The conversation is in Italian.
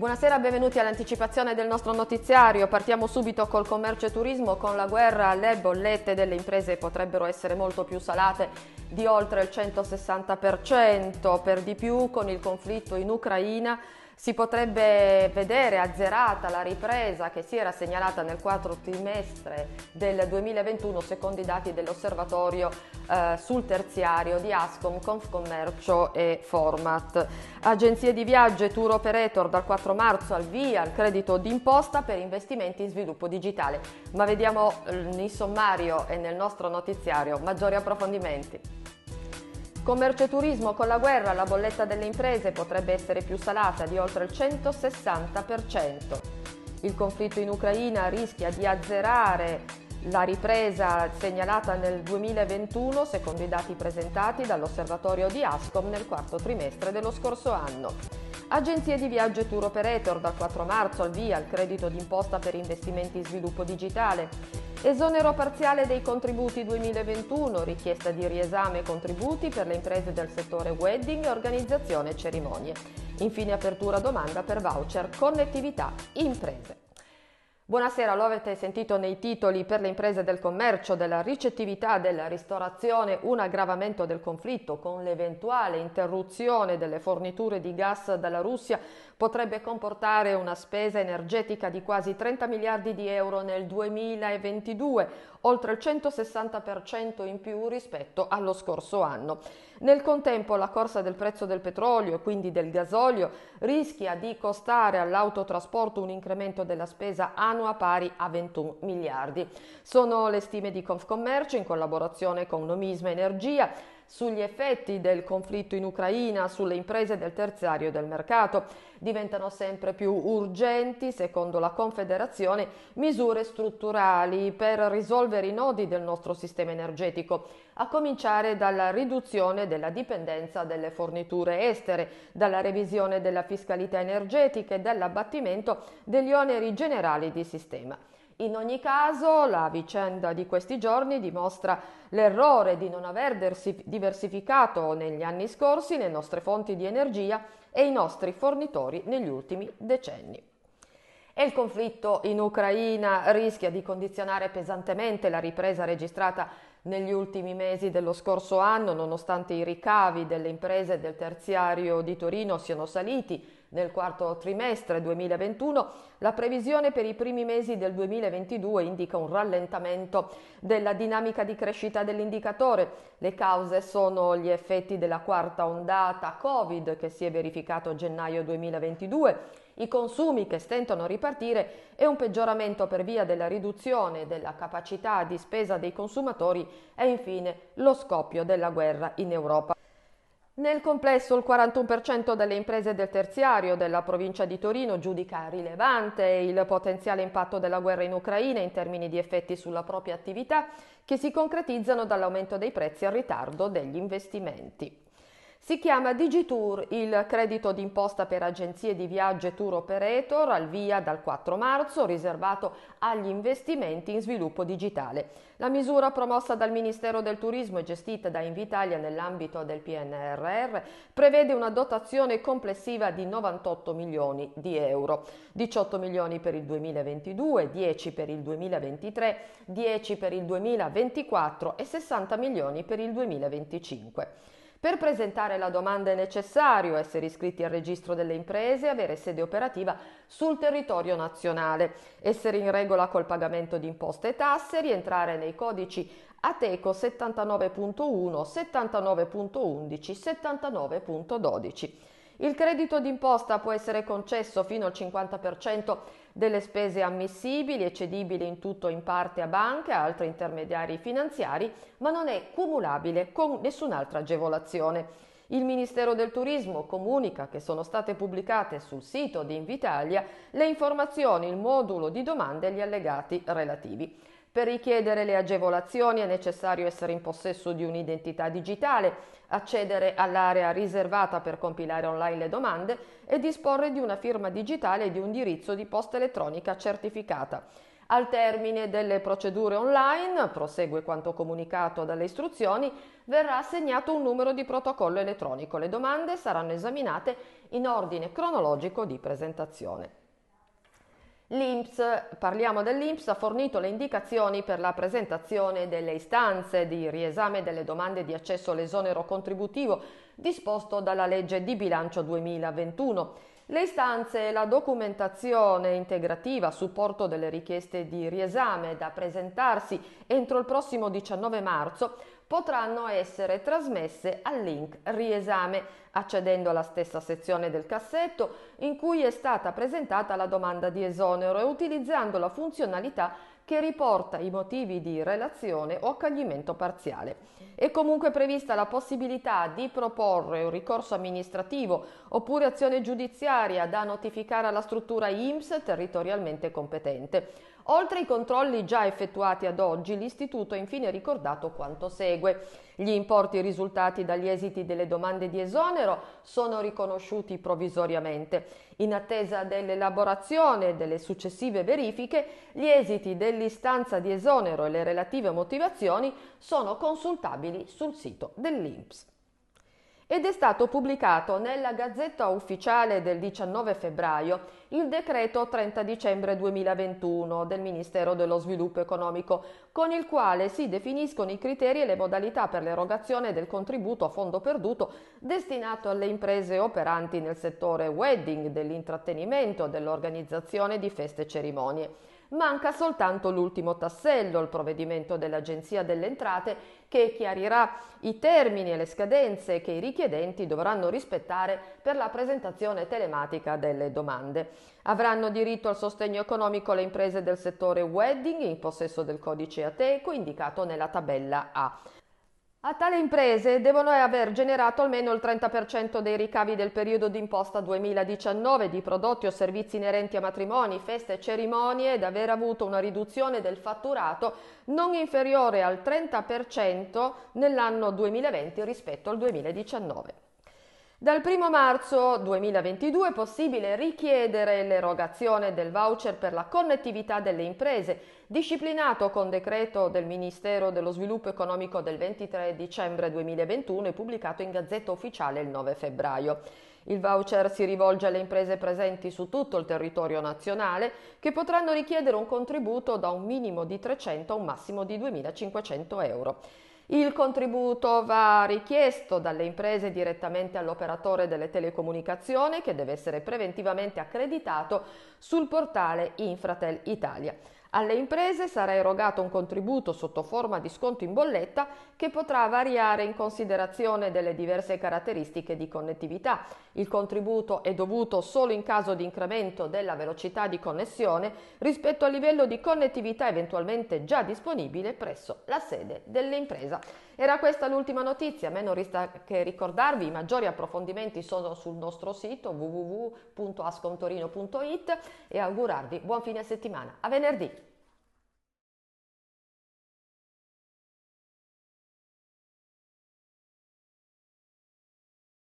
Buonasera, benvenuti all'anticipazione del nostro notiziario. Partiamo subito col commercio e turismo. Con la guerra le bollette delle imprese potrebbero essere molto più salate di oltre il 160%, per di più con il conflitto in Ucraina si potrebbe vedere azzerata la ripresa che si era segnalata nel quarto trimestre del 2021 secondo i dati dell'osservatorio eh, sul terziario di Ascom, Confcommercio e Format. Agenzie di viaggio e tour operator dal 4 marzo al via il credito d'imposta per investimenti in sviluppo digitale. Ma vediamo eh, in sommario e nel nostro notiziario maggiori approfondimenti. Commercio e turismo con la guerra la bolletta delle imprese potrebbe essere più salata di oltre il 160%. Il conflitto in Ucraina rischia di azzerare la ripresa segnalata nel 2021 secondo i dati presentati dall'osservatorio di Ascom nel quarto trimestre dello scorso anno. Agenzie di viaggio e tour operator dal 4 marzo al via il credito d'imposta per investimenti in sviluppo digitale. Esonero parziale dei contributi 2021, richiesta di riesame contributi per le imprese del settore wedding e organizzazione cerimonie. Infine apertura domanda per voucher connettività imprese. Buonasera, lo avete sentito nei titoli per le imprese del commercio, della ricettività, della ristorazione, un aggravamento del conflitto con l'eventuale interruzione delle forniture di gas dalla Russia potrebbe comportare una spesa energetica di quasi 30 miliardi di euro nel 2022, oltre il 160% in più rispetto allo scorso anno. Nel contempo la corsa del prezzo del petrolio e quindi del gasolio rischia di costare all'autotrasporto un incremento della spesa annua pari a 21 miliardi. Sono le stime di Confcommercio in collaborazione con Nomisma Energia sugli effetti del conflitto in Ucraina sulle imprese del terziario del mercato. Diventano sempre più urgenti, secondo la Confederazione, misure strutturali per risolvere i nodi del nostro sistema energetico, a cominciare dalla riduzione della dipendenza delle forniture estere, dalla revisione della fiscalità energetica e dall'abbattimento degli oneri generali di sistema. In ogni caso, la vicenda di questi giorni dimostra l'errore di non aver diversificato negli anni scorsi le nostre fonti di energia e i nostri fornitori negli ultimi decenni. E il conflitto in Ucraina rischia di condizionare pesantemente la ripresa registrata negli ultimi mesi dello scorso anno, nonostante i ricavi delle imprese del terziario di Torino siano saliti nel quarto trimestre 2021, la previsione per i primi mesi del 2022 indica un rallentamento della dinamica di crescita dell'indicatore. Le cause sono gli effetti della quarta ondata Covid che si è verificato a gennaio 2022, i consumi che stentano a ripartire e un peggioramento per via della riduzione della capacità di spesa dei consumatori e infine lo scoppio della guerra in Europa. Nel complesso il 41% delle imprese del terziario della provincia di Torino giudica rilevante il potenziale impatto della guerra in Ucraina in termini di effetti sulla propria attività che si concretizzano dall'aumento dei prezzi al ritardo degli investimenti. Si chiama Digitour il credito d'imposta per agenzie di viaggio e tour operator al via dal 4 marzo riservato agli investimenti in sviluppo digitale. La misura promossa dal Ministero del Turismo e gestita da Invitalia nell'ambito del PNRR prevede una dotazione complessiva di 98 milioni di euro, 18 milioni per il 2022, 10 per il 2023, 10 per il 2024 e 60 milioni per il 2025. Per presentare la domanda è necessario essere iscritti al registro delle imprese e avere sede operativa sul territorio nazionale, essere in regola col pagamento di imposte e tasse, rientrare nei codici Ateco 79.1, 79.11, 79.12. Il credito d'imposta può essere concesso fino al 50% delle spese ammissibili e cedibili in tutto o in parte a banche e altri intermediari finanziari, ma non è cumulabile con nessun'altra agevolazione. Il Ministero del Turismo comunica che sono state pubblicate sul sito di Invitalia le informazioni, il modulo di domande e gli allegati relativi. Per richiedere le agevolazioni è necessario essere in possesso di un'identità digitale, accedere all'area riservata per compilare online le domande e disporre di una firma digitale e di un indirizzo di posta elettronica certificata. Al termine delle procedure online, prosegue quanto comunicato dalle istruzioni, verrà assegnato un numero di protocollo elettronico. Le domande saranno esaminate in ordine cronologico di presentazione. L'INPS, parliamo dell'INPS, ha fornito le indicazioni per la presentazione delle istanze di riesame delle domande di accesso all'esonero contributivo disposto dalla legge di bilancio 2021. Le istanze e la documentazione integrativa a supporto delle richieste di riesame da presentarsi entro il prossimo 19 marzo potranno essere trasmesse al link Riesame accedendo alla stessa sezione del cassetto in cui è stata presentata la domanda di esonero e utilizzando la funzionalità che riporta i motivi di relazione o accoglimento parziale. È comunque prevista la possibilità di proporre un ricorso amministrativo oppure azione giudiziaria da notificare alla struttura IMSS territorialmente competente. Oltre ai controlli già effettuati ad oggi, l'Istituto ha infine ricordato quanto segue. Gli importi risultati dagli esiti delle domande di esonero sono riconosciuti provvisoriamente. In attesa dell'elaborazione delle successive verifiche, gli esiti dell'istanza di esonero e le relative motivazioni sono consultabili sul sito dell'INPS ed è stato pubblicato nella Gazzetta Ufficiale del 19 febbraio il decreto 30 dicembre 2021 del Ministero dello Sviluppo Economico, con il quale si definiscono i criteri e le modalità per l'erogazione del contributo a fondo perduto destinato alle imprese operanti nel settore wedding, dell'intrattenimento, dell'organizzazione di feste e cerimonie. Manca soltanto l'ultimo tassello, il provvedimento dell'Agenzia delle Entrate, che chiarirà i termini e le scadenze che i richiedenti dovranno rispettare per la presentazione telematica delle domande. Avranno diritto al sostegno economico le imprese del settore wedding in possesso del codice ATECO indicato nella tabella A. A tale imprese devono aver generato almeno il 30% dei ricavi del periodo d'imposta 2019 di prodotti o servizi inerenti a matrimoni, feste e cerimonie ed aver avuto una riduzione del fatturato non inferiore al 30% nell'anno 2020 rispetto al 2019. Dal 1 marzo 2022 è possibile richiedere l'erogazione del voucher per la connettività delle imprese, disciplinato con decreto del Ministero dello Sviluppo Economico del 23 dicembre 2021 e pubblicato in Gazzetta Ufficiale il 9 febbraio. Il voucher si rivolge alle imprese presenti su tutto il territorio nazionale che potranno richiedere un contributo da un minimo di 300 a un massimo di 2.500 euro. Il contributo va richiesto dalle imprese direttamente all'operatore delle telecomunicazioni che deve essere preventivamente accreditato sul portale Infratel Italia. Alle imprese sarà erogato un contributo sotto forma di sconto in bolletta che potrà variare in considerazione delle diverse caratteristiche di connettività. Il contributo è dovuto solo in caso di incremento della velocità di connessione rispetto al livello di connettività eventualmente già disponibile presso la sede dell'impresa. Era questa l'ultima notizia, a me non resta che ricordarvi i maggiori approfondimenti sono sul nostro sito www.ascontorino.it e augurarvi buon fine settimana. A venerdì!